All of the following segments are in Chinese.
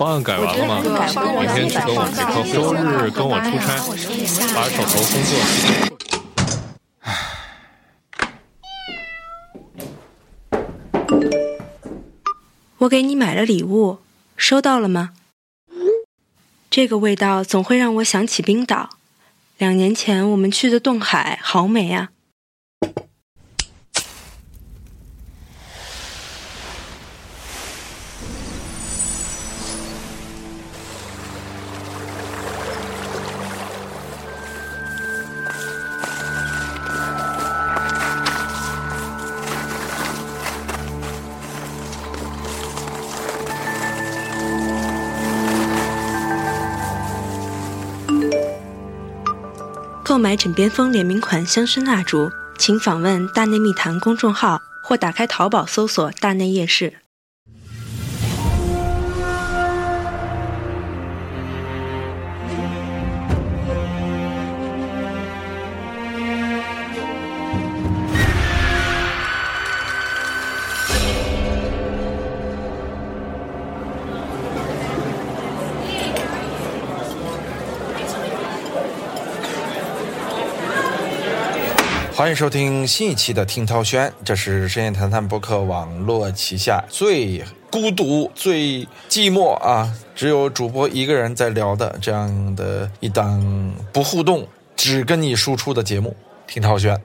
方案改完了吗？明天去跟我见客户，周日跟我出差，把手头工作。我给你买了礼物，收到了吗？这个味道总会让我想起冰岛。两年前我们去的冻海，好美啊！购买枕边风联名款香薰蜡烛，请访问“大内密谈”公众号或打开淘宝搜索“大内夜市”。欢迎收听新一期的听涛轩，这是深夜谈谈博客网络旗下最孤独、最寂寞啊，只有主播一个人在聊的这样的一档不互动、只跟你输出的节目——听涛轩。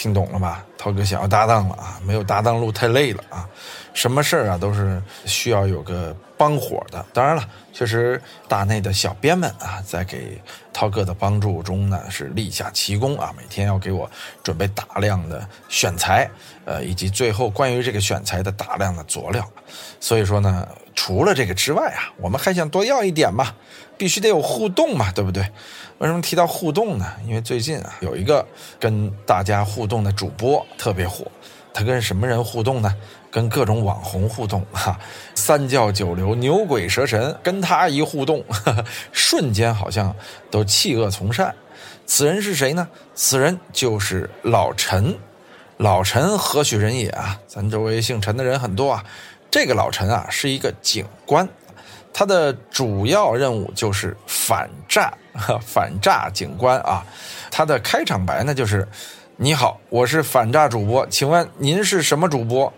听懂了吧？涛哥想要搭档了啊，没有搭档路太累了啊。什么事儿啊，都是需要有个帮伙的。当然了，确实大内的小编们啊，在给涛哥的帮助中呢，是立下奇功啊，每天要给我准备大量的选材，呃，以及最后关于这个选材的大量的佐料。所以说呢，除了这个之外啊，我们还想多要一点嘛，必须得有互动嘛，对不对？为什么提到互动呢？因为最近啊，有一个跟大家互动的主播特别火，他跟什么人互动呢？跟各种网红互动哈，三教九流、牛鬼蛇神跟他一互动，呵 呵瞬间好像都弃恶从善。此人是谁呢？此人就是老陈。老陈何许人也啊？咱周围姓陈的人很多啊。这个老陈啊，是一个警官，他的主要任务就是反诈，反诈警官啊。他的开场白呢，就是。你好，我是反诈主播，请问您是什么主播？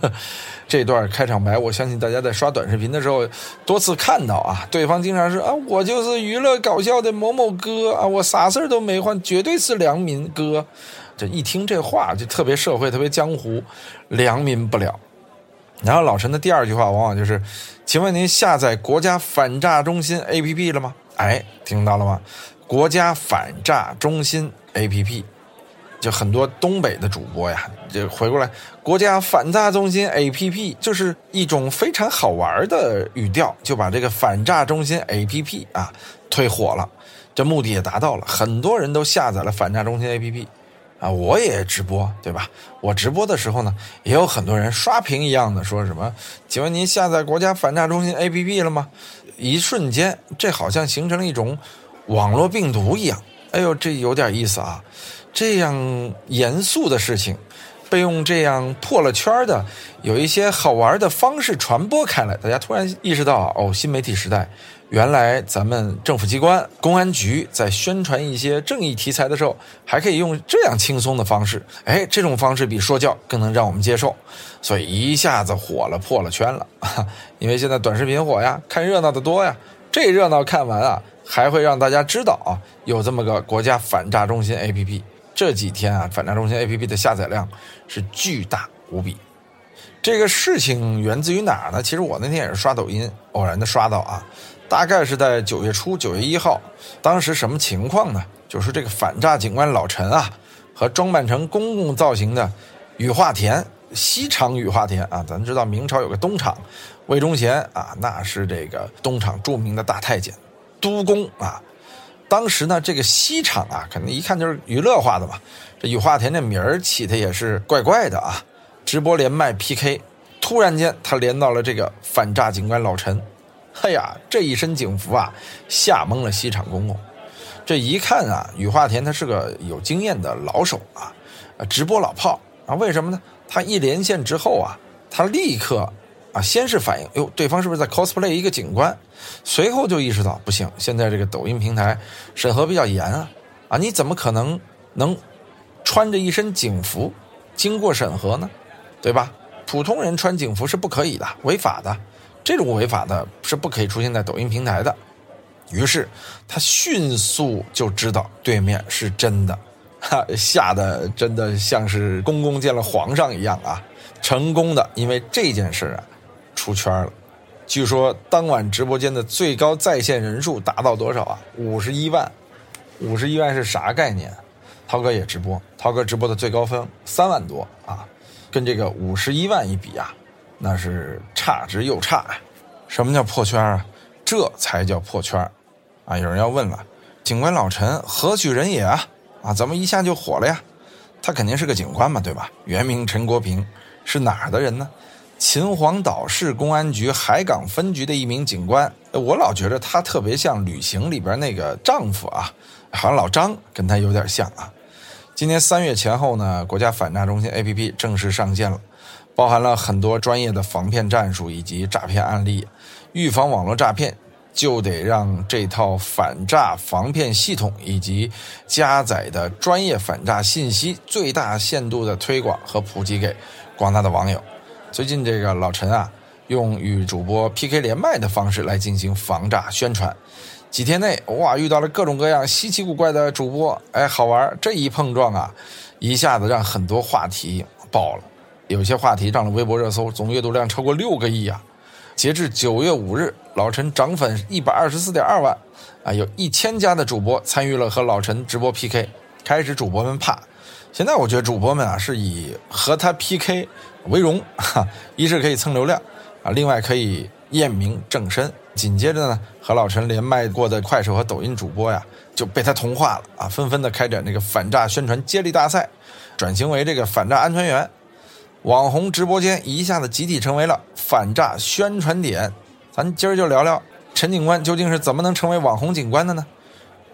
这段开场白，我相信大家在刷短视频的时候多次看到啊。对方经常是啊，我就是娱乐搞笑的某某哥啊，我啥事儿都没换，绝对是良民哥。这一听这话就特别社会，特别江湖，良民不了。然后老陈的第二句话往往就是，请问您下载国家反诈中心 APP 了吗？哎，听到了吗？国家反诈中心 APP。就很多东北的主播呀，就回过来，国家反诈中心 APP 就是一种非常好玩的语调，就把这个反诈中心 APP 啊推火了，这目的也达到了，很多人都下载了反诈中心 APP，啊，我也直播，对吧？我直播的时候呢，也有很多人刷屏一样的说什么，请问您下载国家反诈中心 APP 了吗？一瞬间，这好像形成了一种网络病毒一样，哎呦，这有点意思啊。这样严肃的事情，被用这样破了圈的、有一些好玩的方式传播开来，大家突然意识到哦，新媒体时代，原来咱们政府机关、公安局在宣传一些正义题材的时候，还可以用这样轻松的方式。哎，这种方式比说教更能让我们接受，所以一下子火了，破了圈了。因为现在短视频火呀，看热闹的多呀，这热闹看完啊，还会让大家知道啊，有这么个国家反诈中心 APP。这几天啊，反诈中心 APP 的下载量是巨大无比。这个事情源自于哪儿呢？其实我那天也是刷抖音，偶然的刷到啊，大概是在九月初，九月一号，当时什么情况呢？就是这个反诈警官老陈啊，和装扮成公共造型的雨化田西厂雨化田啊，咱知道明朝有个东厂魏忠贤啊，那是这个东厂著名的大太监，督工啊。当时呢，这个西厂啊，肯定一看就是娱乐化的嘛。这雨化田这名儿起的也是怪怪的啊。直播连麦 PK，突然间他连到了这个反诈警官老陈。哎呀，这一身警服啊，吓蒙了西厂公公。这一看啊，雨化田他是个有经验的老手啊，直播老炮啊。为什么呢？他一连线之后啊，他立刻啊，先是反应，哟，对方是不是在 cosplay 一个警官？随后就意识到不行，现在这个抖音平台审核比较严啊，啊，你怎么可能能穿着一身警服经过审核呢？对吧？普通人穿警服是不可以的，违法的，这种违法的是不可以出现在抖音平台的。于是他迅速就知道对面是真的。哈，吓得真的像是公公见了皇上一样啊！成功的，因为这件事啊，出圈了。据说当晚直播间的最高在线人数达到多少啊？五十一万。五十一万是啥概念？涛哥也直播，涛哥直播的最高分三万多啊，跟这个五十一万一比啊，那是差之又差。什么叫破圈啊？这才叫破圈啊！有人要问了，警官老陈何许人也啊？啊，怎么一下就火了呀？他肯定是个警官嘛，对吧？原名陈国平，是哪儿的人呢？秦皇岛市公安局海港分局的一名警官。我老觉得他特别像《旅行》里边那个丈夫啊，好像老张跟他有点像啊。今年三月前后呢，国家反诈中心 APP 正式上线了，包含了很多专业的防骗战术以及诈骗案例，预防网络诈骗。就得让这套反诈防骗系统以及加载的专业反诈信息最大限度的推广和普及给广大的网友。最近这个老陈啊，用与主播 PK 连麦的方式来进行防诈宣传。几天内，哇，遇到了各种各样稀奇古怪的主播，哎，好玩。这一碰撞啊，一下子让很多话题爆了，有些话题上了微博热搜，总阅读量超过六个亿啊。截至九月五日，老陈涨粉一百二十四点二万，啊，有一千家的主播参与了和老陈直播 PK。开始主播们怕，现在我觉得主播们啊是以和他 PK 为荣，哈，一是可以蹭流量，啊，另外可以验明正身。紧接着呢，和老陈连麦过的快手和抖音主播呀就被他同化了，啊，纷纷的开展这个反诈宣传接力大赛，转型为这个反诈安全员。网红直播间一下子集体成为了反诈宣传点，咱今儿就聊聊陈警官究竟是怎么能成为网红警官的呢？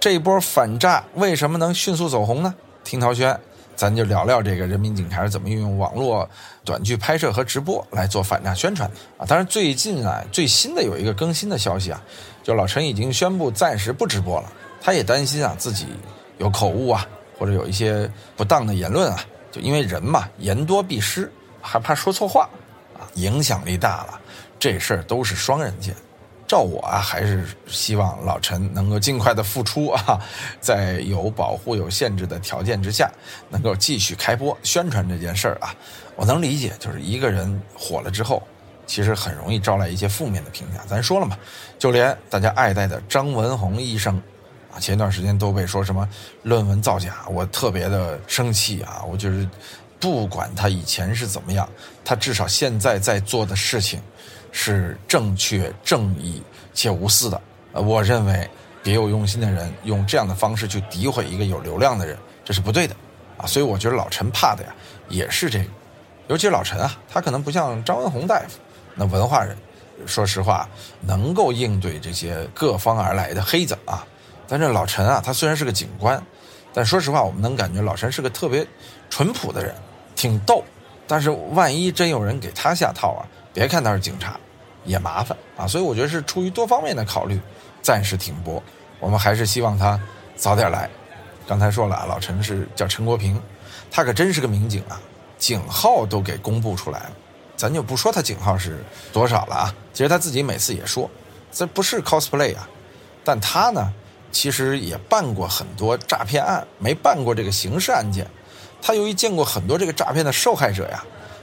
这波反诈为什么能迅速走红呢？听陶轩，咱就聊聊这个人民警察是怎么运用网络短剧拍摄和直播来做反诈宣传啊！当然，最近啊，最新的有一个更新的消息啊，就老陈已经宣布暂时不直播了，他也担心啊自己有口误啊，或者有一些不当的言论啊。就因为人嘛，言多必失，还怕说错话，啊，影响力大了，这事儿都是双刃剑。照我啊，还是希望老陈能够尽快的复出啊，在有保护、有限制的条件之下，能够继续开播宣传这件事儿啊。我能理解，就是一个人火了之后，其实很容易招来一些负面的评价。咱说了嘛，就连大家爱戴的张文宏医生。啊前段时间都被说什么论文造假，我特别的生气啊！我就是，不管他以前是怎么样，他至少现在在做的事情，是正确、正义且无私的。呃，我认为别有用心的人用这样的方式去诋毁一个有流量的人，这是不对的啊！所以我觉得老陈怕的呀，也是这个，尤其是老陈啊，他可能不像张文宏大夫那文化人，说实话能够应对这些各方而来的黑子啊。但这老陈啊，他虽然是个警官，但说实话，我们能感觉老陈是个特别淳朴的人，挺逗。但是万一真有人给他下套啊，别看他是警察，也麻烦啊。所以我觉得是出于多方面的考虑，暂时停播。我们还是希望他早点来。刚才说了啊，老陈是叫陈国平，他可真是个民警啊，警号都给公布出来了。咱就不说他警号是多少了啊，其实他自己每次也说，这不是 cosplay 啊，但他呢？其实也办过很多诈骗案，没办过这个刑事案件。他由于见过很多这个诈骗的受害者呀，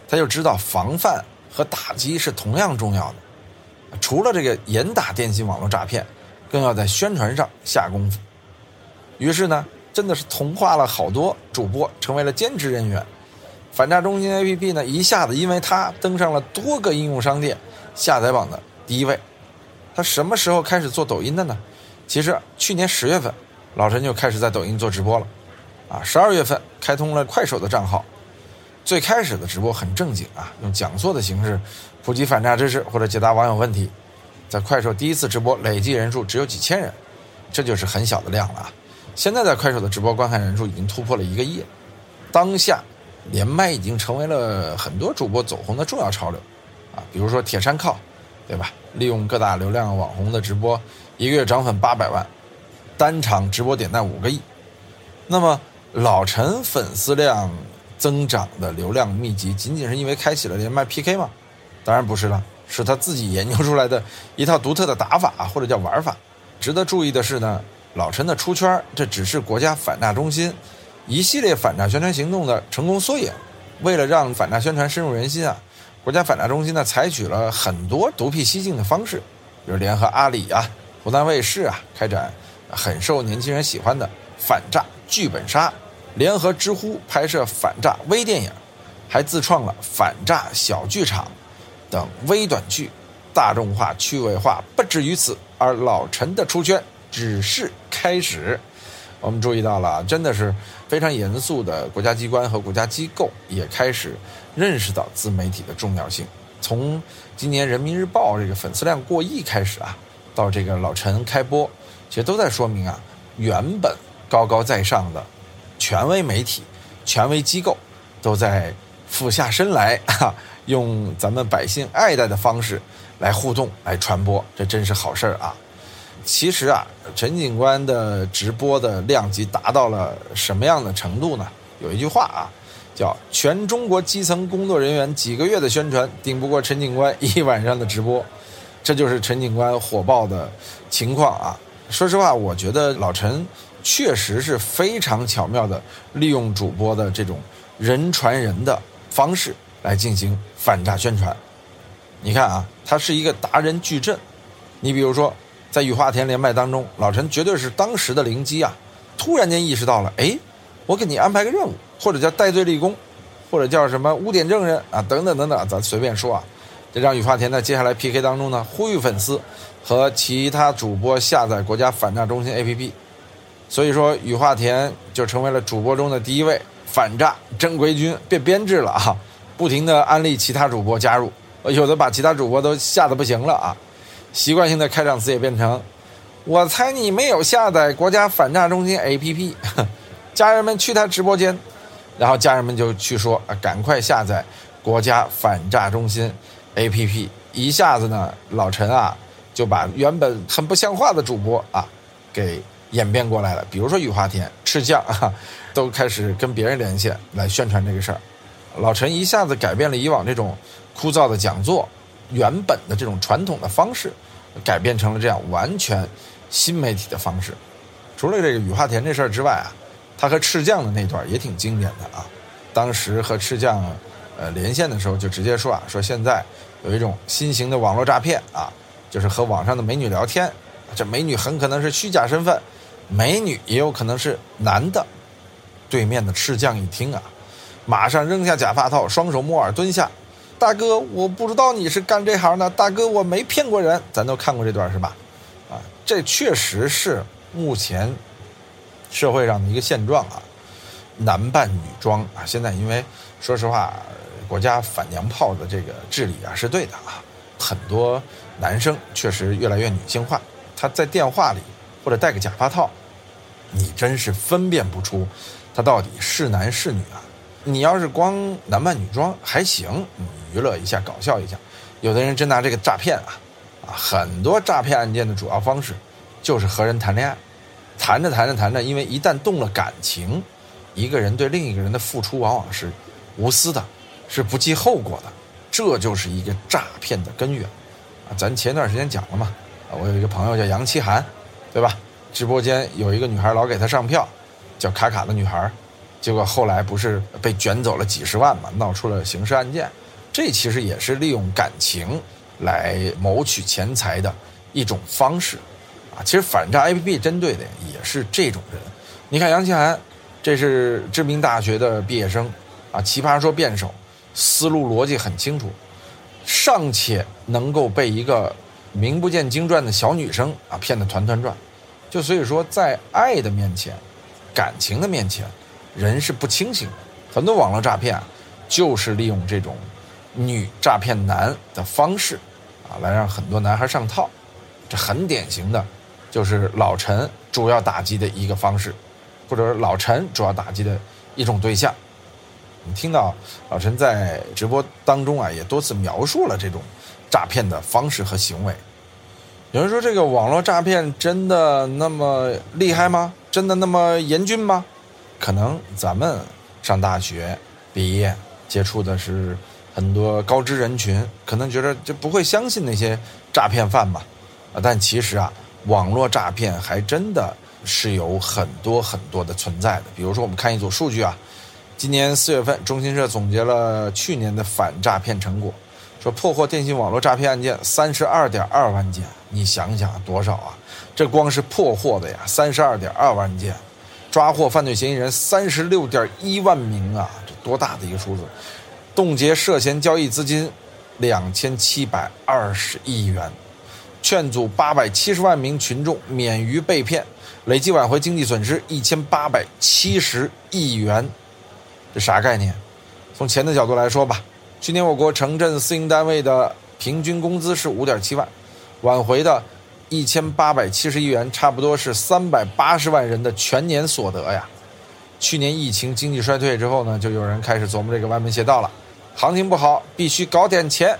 他就知道防范和打击是同样重要的。除了这个严打电信网络诈骗，更要在宣传上下功夫。于是呢，真的是同化了好多主播，成为了兼职人员。反诈中心 APP 呢，一下子因为他登上了多个应用商店下载榜的第一位。他什么时候开始做抖音的呢？其实去年十月份，老陈就开始在抖音做直播了，啊，十二月份开通了快手的账号。最开始的直播很正经啊，用讲座的形式普及反诈知识或者解答网友问题。在快手第一次直播累计人数只有几千人，这就是很小的量了啊。现在在快手的直播观看人数已经突破了一个亿，当下连麦已经成为了很多主播走红的重要潮流。啊，比如说铁山靠，对吧？利用各大流量网红的直播，一个月涨粉八百万，单场直播点赞五个亿。那么老陈粉丝量增长的流量秘籍，仅仅是因为开启了连麦 PK 吗？当然不是了，是他自己研究出来的一套独特的打法或者叫玩法。值得注意的是呢，老陈的出圈，这只是国家反诈中心一系列反诈宣传行动的成功缩影。为了让反诈宣传深入人心啊。国家反诈中心呢，采取了很多独辟蹊径的方式，比如联合阿里啊、湖南卫视啊，开展很受年轻人喜欢的反诈剧本杀，联合知乎拍摄反诈微电影，还自创了反诈小剧场等微短剧，大众化、趣味化。不止于此，而老陈的出圈只是开始。我们注意到了，真的是非常严肃的国家机关和国家机构也开始认识到自媒体的重要性。从今年人民日报这个粉丝量过亿开始啊，到这个老陈开播，其实都在说明啊，原本高高在上的权威媒体、权威机构都在俯下身来啊，用咱们百姓爱戴的方式来互动、来传播，这真是好事儿啊。其实啊，陈警官的直播的量级达到了什么样的程度呢？有一句话啊，叫“全中国基层工作人员几个月的宣传顶不过陈警官一晚上的直播”，这就是陈警官火爆的情况啊。说实话，我觉得老陈确实是非常巧妙的利用主播的这种人传人的方式来进行反诈宣传。你看啊，他是一个达人矩阵，你比如说。在雨化田连麦当中，老陈绝对是当时的灵机啊！突然间意识到了，哎，我给你安排个任务，或者叫戴罪立功，或者叫什么污点证人啊，等等等等，咱随便说啊。这让雨化田在接下来 PK 当中呢，呼吁粉丝和其他主播下载国家反诈中心 APP。所以说，雨化田就成为了主播中的第一位反诈正规军，变编制了啊！不停的安利其他主播加入，有的把其他主播都吓得不行了啊！习惯性的开场词也变成：“我猜你没有下载国家反诈中心 APP，家人们去他直播间。”然后家人们就去说：“啊，赶快下载国家反诈中心 APP。”一下子呢，老陈啊就把原本很不像话的主播啊给演变过来了。比如说雨花田、赤酱啊，都开始跟别人连线来宣传这个事儿。老陈一下子改变了以往这种枯燥的讲座。原本的这种传统的方式，改变成了这样完全新媒体的方式。除了这个雨花田这事儿之外啊，他和赤将的那段也挺经典的啊。当时和赤将呃连线的时候，就直接说啊，说现在有一种新型的网络诈骗啊，就是和网上的美女聊天，这美女很可能是虚假身份，美女也有可能是男的。对面的赤将一听啊，马上扔下假发套，双手摸耳蹲下。大哥，我不知道你是干这行的。大哥，我没骗过人，咱都看过这段是吧？啊，这确实是目前社会上的一个现状啊，男扮女装啊。现在因为说实话，国家反娘炮的这个治理啊是对的啊，很多男生确实越来越女性化。他在电话里或者戴个假发套，你真是分辨不出他到底是男是女啊。你要是光男扮女装还行。娱乐一下，搞笑一下，有的人真拿这个诈骗啊，啊，很多诈骗案件的主要方式就是和人谈恋爱，谈着谈着谈着，因为一旦动了感情，一个人对另一个人的付出往往是无私的，是不计后果的，这就是一个诈骗的根源啊。咱前段时间讲了嘛，啊，我有一个朋友叫杨奇涵，对吧？直播间有一个女孩老给他上票，叫卡卡的女孩，结果后来不是被卷走了几十万嘛，闹出了刑事案件。这其实也是利用感情来谋取钱财的一种方式，啊，其实反诈 APP 针对的也是这种人。你看杨奇涵，这是知名大学的毕业生，啊，奇葩说辩手，思路逻辑很清楚，尚且能够被一个名不见经传的小女生啊骗得团团转，就所以说在爱的面前，感情的面前，人是不清醒的。很多网络诈骗啊，就是利用这种。女诈骗男的方式，啊，来让很多男孩上套，这很典型的，就是老陈主要打击的一个方式，或者老陈主要打击的一种对象。你听到老陈在直播当中啊，也多次描述了这种诈骗的方式和行为。有人说，这个网络诈骗真的那么厉害吗？真的那么严峻吗？可能咱们上大学毕业，接触的是很多高知人群，可能觉得就不会相信那些诈骗犯吧。啊，但其实啊，网络诈骗还真的是有很多很多的存在的。比如说，我们看一组数据啊。今年四月份，中新社总结了去年的反诈骗成果，说破获电信网络诈骗案件三十二点二万件。你想想多少啊？这光是破获的呀，三十二点二万件，抓获犯罪嫌疑人三十六点一万名啊，这多大的一个数字？冻结涉嫌交易资金两千七百二十亿元，劝阻八百七十万名群众免于被骗，累计挽回经济损失一千八百七十亿元。这啥概念？从钱的角度来说吧，去年我国城镇私营单位的平均工资是五点七万，挽回的一千八百七十亿元，差不多是三百八十万人的全年所得呀。去年疫情经济衰退之后呢，就有人开始琢磨这个歪门邪道了，行情不好，必须搞点钱。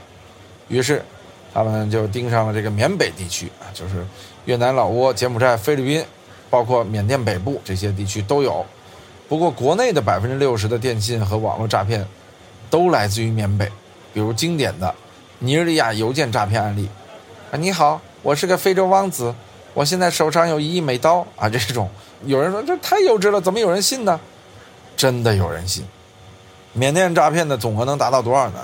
于是，他们就盯上了这个缅北地区啊，就是越南、老挝、柬埔寨、菲律宾，包括缅甸北部这些地区都有。不过，国内的百分之六十的电信和网络诈骗，都来自于缅北，比如经典的尼日利亚邮件诈骗案例。啊，你好，我是个非洲王子，我现在手上有一亿美刀啊！这种有人说这太幼稚了，怎么有人信呢？真的有人信。缅甸诈骗的总额能达到多少呢？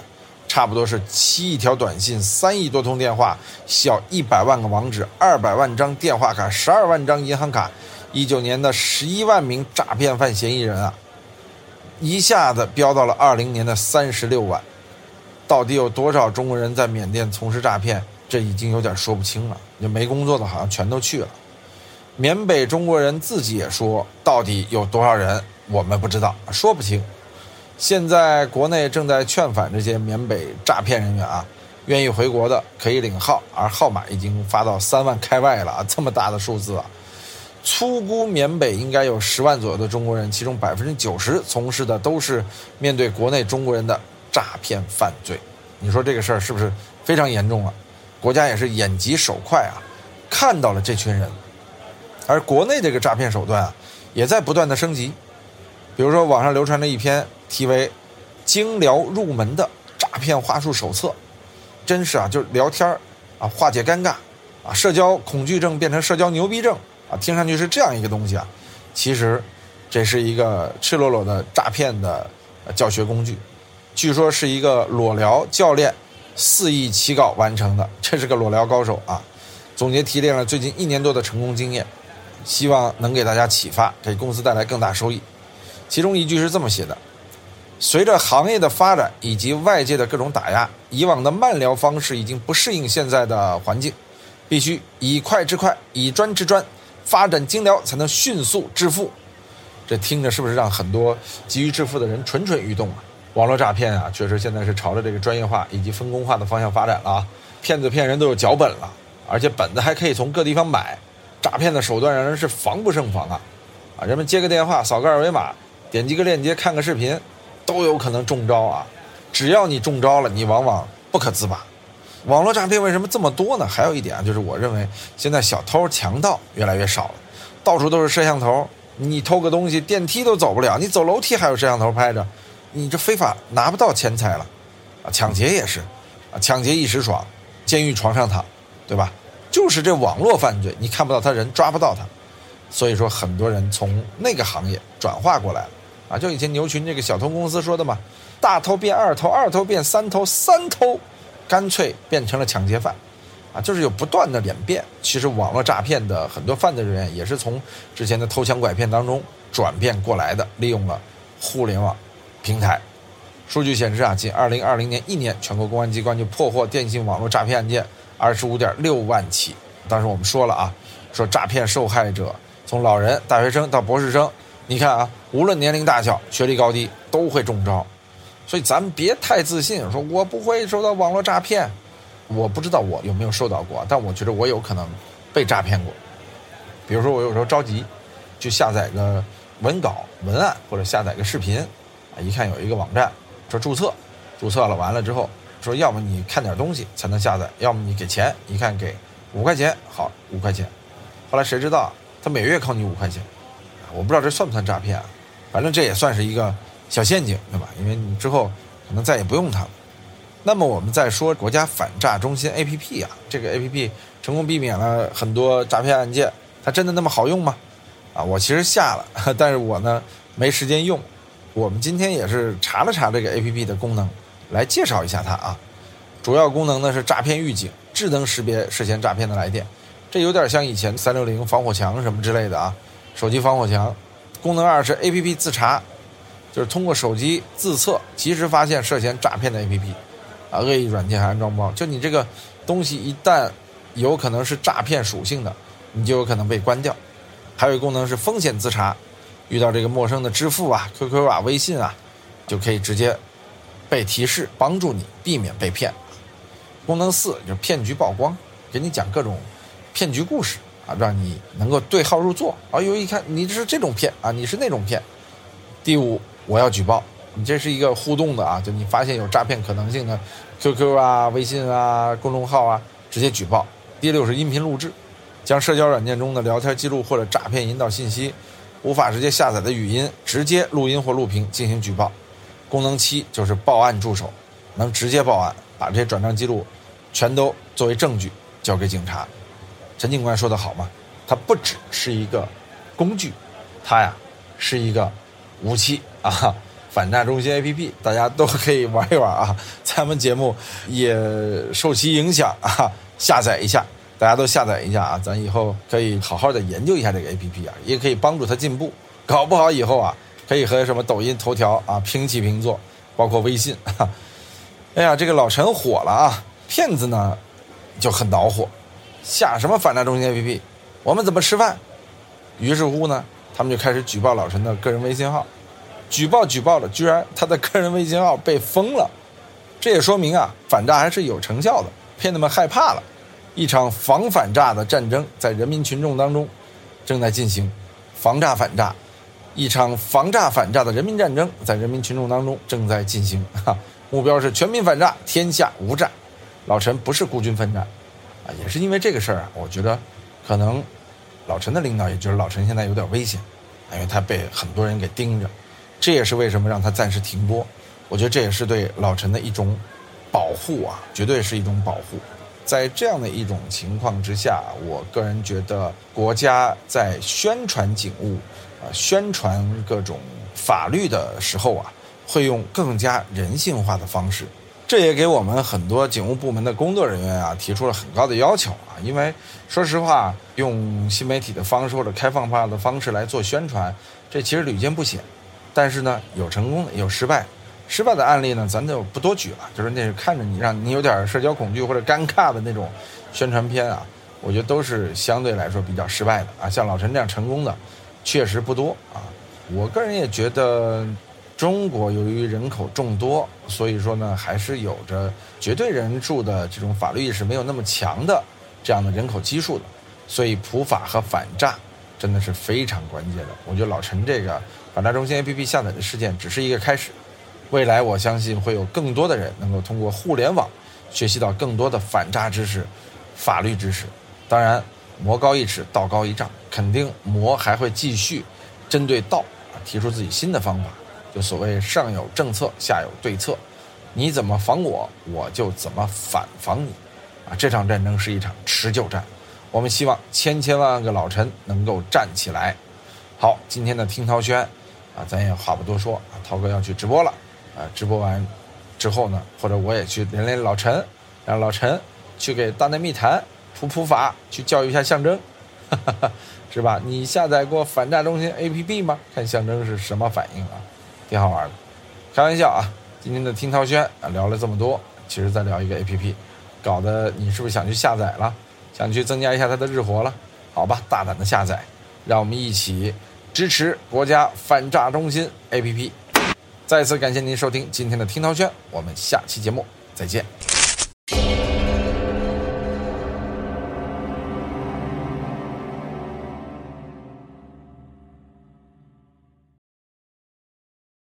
差不多是七亿条短信，三亿多通电话，小一百万个网址，二百万张电话卡，十二万张银行卡。一九年的十一万名诈骗犯嫌疑人啊，一下子飙到了二零年的三十六万。到底有多少中国人在缅甸从事诈骗？这已经有点说不清了。就没工作的，好像全都去了。缅北中国人自己也说，到底有多少人，我们不知道，说不清。现在国内正在劝返这些缅北诈骗人员啊，愿意回国的可以领号，而号码已经发到三万开外了啊，这么大的数字啊！粗估缅北应该有十万左右的中国人，其中百分之九十从事的都是面对国内中国人的诈骗犯罪。你说这个事儿是不是非常严重了？国家也是眼疾手快啊，看到了这群人，而国内这个诈骗手段啊，也在不断的升级。比如说网上流传着一篇题为《精聊入门的诈骗话术手册》，真是啊，就是聊天啊，化解尴尬啊，社交恐惧症变成社交牛逼症。啊，听上去是这样一个东西啊，其实这是一个赤裸裸的诈骗的教学工具，据说是一个裸聊教练肆意起稿完成的，这是个裸聊高手啊。总结提炼了最近一年多的成功经验，希望能给大家启发，给公司带来更大收益。其中一句是这么写的：随着行业的发展以及外界的各种打压，以往的慢聊方式已经不适应现在的环境，必须以快制快，以专制专。发展精疗才能迅速致富，这听着是不是让很多急于致富的人蠢蠢欲动啊？网络诈骗啊，确实现在是朝着这个专业化以及分工化的方向发展了啊！骗子骗人都有脚本了，而且本子还可以从各地方买，诈骗的手段让人是防不胜防啊！啊，人们接个电话，扫个二维码，点击个链接，看个视频，都有可能中招啊！只要你中招了，你往往不可自拔。网络诈骗为什么这么多呢？还有一点啊，就是我认为现在小偷强盗越来越少了，到处都是摄像头，你偷个东西电梯都走不了，你走楼梯还有摄像头拍着，你这非法拿不到钱财了，啊，抢劫也是，啊，抢劫一时爽，监狱床上躺，对吧？就是这网络犯罪，你看不到他人，抓不到他，所以说很多人从那个行业转化过来了，啊，就以前牛群这个小偷公司说的嘛，大偷变二偷，二偷变三偷，三偷。干脆变成了抢劫犯，啊，就是有不断的演变。其实网络诈骗的很多犯罪人员也是从之前的偷抢拐骗当中转变过来的，利用了互联网平台。数据显示啊，仅2020年一年，全国公安机关就破获电信网络诈骗案件25.6万起。当时我们说了啊，说诈骗受害者从老人、大学生到博士生，你看啊，无论年龄大小、学历高低，都会中招。所以咱们别太自信，说我不会受到网络诈骗，我不知道我有没有受到过，但我觉得我有可能被诈骗过。比如说我有时候着急，就下载个文稿、文案或者下载个视频，啊一看有一个网站说注册，注册了完了之后说要么你看点东西才能下载，要么你给钱，一看给五块钱，好五块钱。后来谁知道他每月扣你五块钱，我不知道这算不算诈骗啊？反正这也算是一个小陷阱，对吧？因为你之后可能再也不用它了。那么我们再说国家反诈中心 APP 啊，这个 APP 成功避免了很多诈骗案件，它真的那么好用吗？啊，我其实下了，但是我呢没时间用。我们今天也是查了查这个 APP 的功能，来介绍一下它啊。主要功能呢是诈骗预警，智能识别涉嫌诈骗的来电，这有点像以前三六零防火墙什么之类的啊，手机防火墙。功能二是 APP 自查，就是通过手机自测，及时发现涉嫌诈骗的 APP。啊，恶意软件还安装包，就你这个东西一旦有可能是诈骗属性的，你就有可能被关掉。还有一个功能是风险自查，遇到这个陌生的支付啊、QQ 啊、微信啊，就可以直接被提示，帮助你避免被骗。功能四就是骗局曝光，给你讲各种骗局故事啊，让你能够对号入座。啊，呦一看你是这种骗啊，你是那种骗。第五，我要举报。你这是一个互动的啊，就你发现有诈骗可能性的，QQ 啊、微信啊、公众号啊，直接举报。第六是音频录制，将社交软件中的聊天记录或者诈骗引导信息无法直接下载的语音，直接录音或录屏进行举报。功能七就是报案助手，能直接报案，把这些转账记录全都作为证据交给警察。陈警官说的好嘛，它不只是一个工具，它呀是一个武器啊。反诈中心 APP，大家都可以玩一玩啊！咱们节目也受其影响啊，下载一下，大家都下载一下啊！咱以后可以好好的研究一下这个 APP 啊，也可以帮助它进步。搞不好以后啊，可以和什么抖音、头条啊平起平坐，包括微信。哎呀，这个老陈火了啊！骗子呢就很恼火，下什么反诈中心 APP？我们怎么吃饭？于是乎呢，他们就开始举报老陈的个人微信号。举报举报了，居然他的个人微信号被封了，这也说明啊，反诈还是有成效的，骗子们害怕了。一场防反诈的战争在人民群众当中正在进行，防诈反诈，一场防诈反诈的人民战争在人民群众当中正在进行。哈，目标是全民反诈，天下无诈。老陈不是孤军奋战，啊，也是因为这个事儿啊，我觉得可能老陈的领导也觉得老陈现在有点危险，因为他被很多人给盯着。这也是为什么让他暂时停播，我觉得这也是对老陈的一种保护啊，绝对是一种保护。在这样的一种情况之下，我个人觉得国家在宣传警务啊、宣传各种法律的时候啊，会用更加人性化的方式。这也给我们很多警务部门的工作人员啊提出了很高的要求啊，因为说实话，用新媒体的方式或者开放化的方式来做宣传，这其实屡见不鲜。但是呢，有成功的，有失败，失败的案例呢，咱就不多举了。就是那是看着你，让你有点社交恐惧或者尴尬的那种宣传片啊，我觉得都是相对来说比较失败的啊。像老陈这样成功的，确实不多啊。我个人也觉得，中国由于人口众多，所以说呢，还是有着绝对人数的这种法律意识没有那么强的这样的人口基数的，所以普法和反诈真的是非常关键的。我觉得老陈这个。反诈中心 APP 下载的事件只是一个开始，未来我相信会有更多的人能够通过互联网学习到更多的反诈知识、法律知识。当然，魔高一尺，道高一丈，肯定魔还会继续针对道啊提出自己新的方法。就所谓上有政策，下有对策，你怎么防我，我就怎么反防你。啊，这场战争是一场持久战，我们希望千千万万个老陈能够站起来。好，今天的听涛轩。啊，咱也话不多说啊，涛哥要去直播了，啊，直播完之后呢，或者我也去连连老陈，让老陈去给大内密谈普普法，去教育一下象征，是吧？你下载过反诈中心 APP 吗？看象征是什么反应啊？挺好玩的。开玩笑啊，今天的听涛轩啊聊了这么多，其实在聊一个 APP，搞得你是不是想去下载了？想去增加一下它的日活了？好吧，大胆的下载，让我们一起。支持国家反诈中心 APP，再次感谢您收听今天的听涛轩，我们下期节目再见。